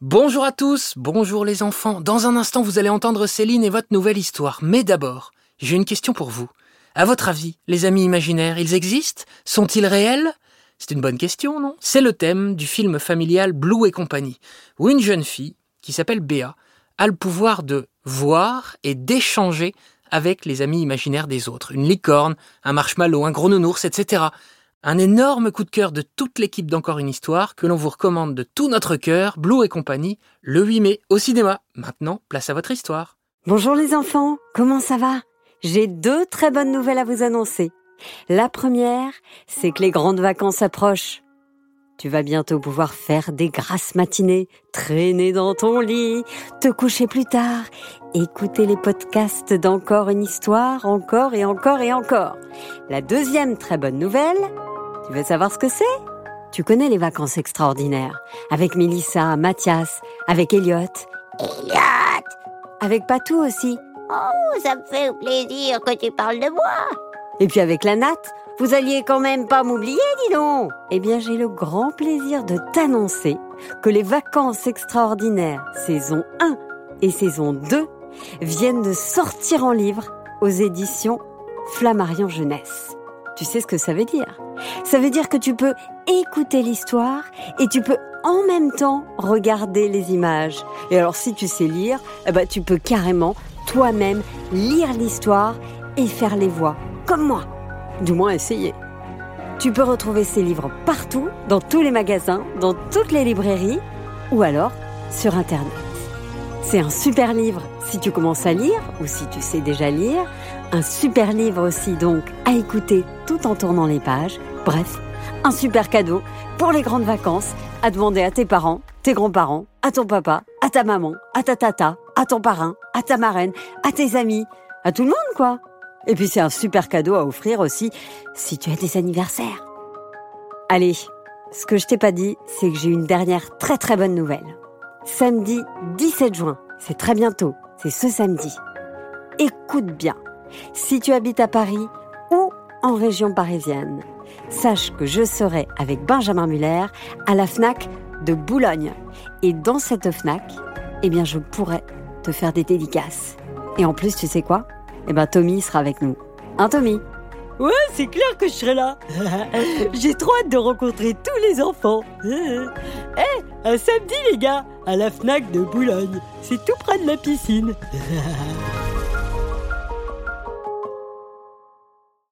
Bonjour à tous, bonjour les enfants. Dans un instant, vous allez entendre Céline et votre nouvelle histoire. Mais d'abord, j'ai une question pour vous. À votre avis, les amis imaginaires, ils existent? Sont-ils réels? C'est une bonne question, non? C'est le thème du film familial Blue et compagnie, où une jeune fille, qui s'appelle Béa, a le pouvoir de voir et d'échanger avec les amis imaginaires des autres. Une licorne, un marshmallow, un gros nounours, etc. Un énorme coup de cœur de toute l'équipe d'Encore une histoire que l'on vous recommande de tout notre cœur, Blue et compagnie, le 8 mai au cinéma. Maintenant, place à votre histoire. Bonjour les enfants, comment ça va? J'ai deux très bonnes nouvelles à vous annoncer. La première, c'est que les grandes vacances approchent. Tu vas bientôt pouvoir faire des grasses matinées, traîner dans ton lit, te coucher plus tard, écouter les podcasts d'encore une histoire, encore et encore et encore. La deuxième très bonne nouvelle, tu veux savoir ce que c'est? Tu connais les vacances extraordinaires, avec Mélissa, Mathias, avec Elliot. Elliot Avec Patou aussi. Oh, ça me fait plaisir que tu parles de moi. Et puis avec la natte, vous alliez quand même pas m'oublier, dis donc Eh bien, j'ai le grand plaisir de t'annoncer que les vacances extraordinaires saison 1 et saison 2 viennent de sortir en livre aux éditions Flammarion Jeunesse. Tu sais ce que ça veut dire Ça veut dire que tu peux écouter l'histoire et tu peux en même temps regarder les images. Et alors si tu sais lire, eh ben, tu peux carrément toi-même lire l'histoire et faire les voix, comme moi du moins essayer. Tu peux retrouver ces livres partout, dans tous les magasins, dans toutes les librairies, ou alors sur Internet. C'est un super livre si tu commences à lire, ou si tu sais déjà lire, un super livre aussi donc à écouter tout en tournant les pages, bref, un super cadeau pour les grandes vacances à demander à tes parents, tes grands-parents, à ton papa, à ta maman, à ta tata, à ton parrain, à ta marraine, à tes amis, à tout le monde quoi. Et puis c'est un super cadeau à offrir aussi si tu as des anniversaires. Allez, ce que je t'ai pas dit, c'est que j'ai une dernière très très bonne nouvelle. Samedi 17 juin, c'est très bientôt, c'est ce samedi. Écoute bien, si tu habites à Paris ou en région parisienne, sache que je serai avec Benjamin Muller à la FNAC de Boulogne. Et dans cette FNAC, eh bien je pourrai te faire des dédicaces. Et en plus, tu sais quoi? Eh ben Tommy sera avec nous. Hein Tommy? Ouais, c'est clair que je serai là. J'ai trop hâte de rencontrer tous les enfants. Eh, un samedi les gars, à la FNAC de Boulogne. C'est tout près de la piscine.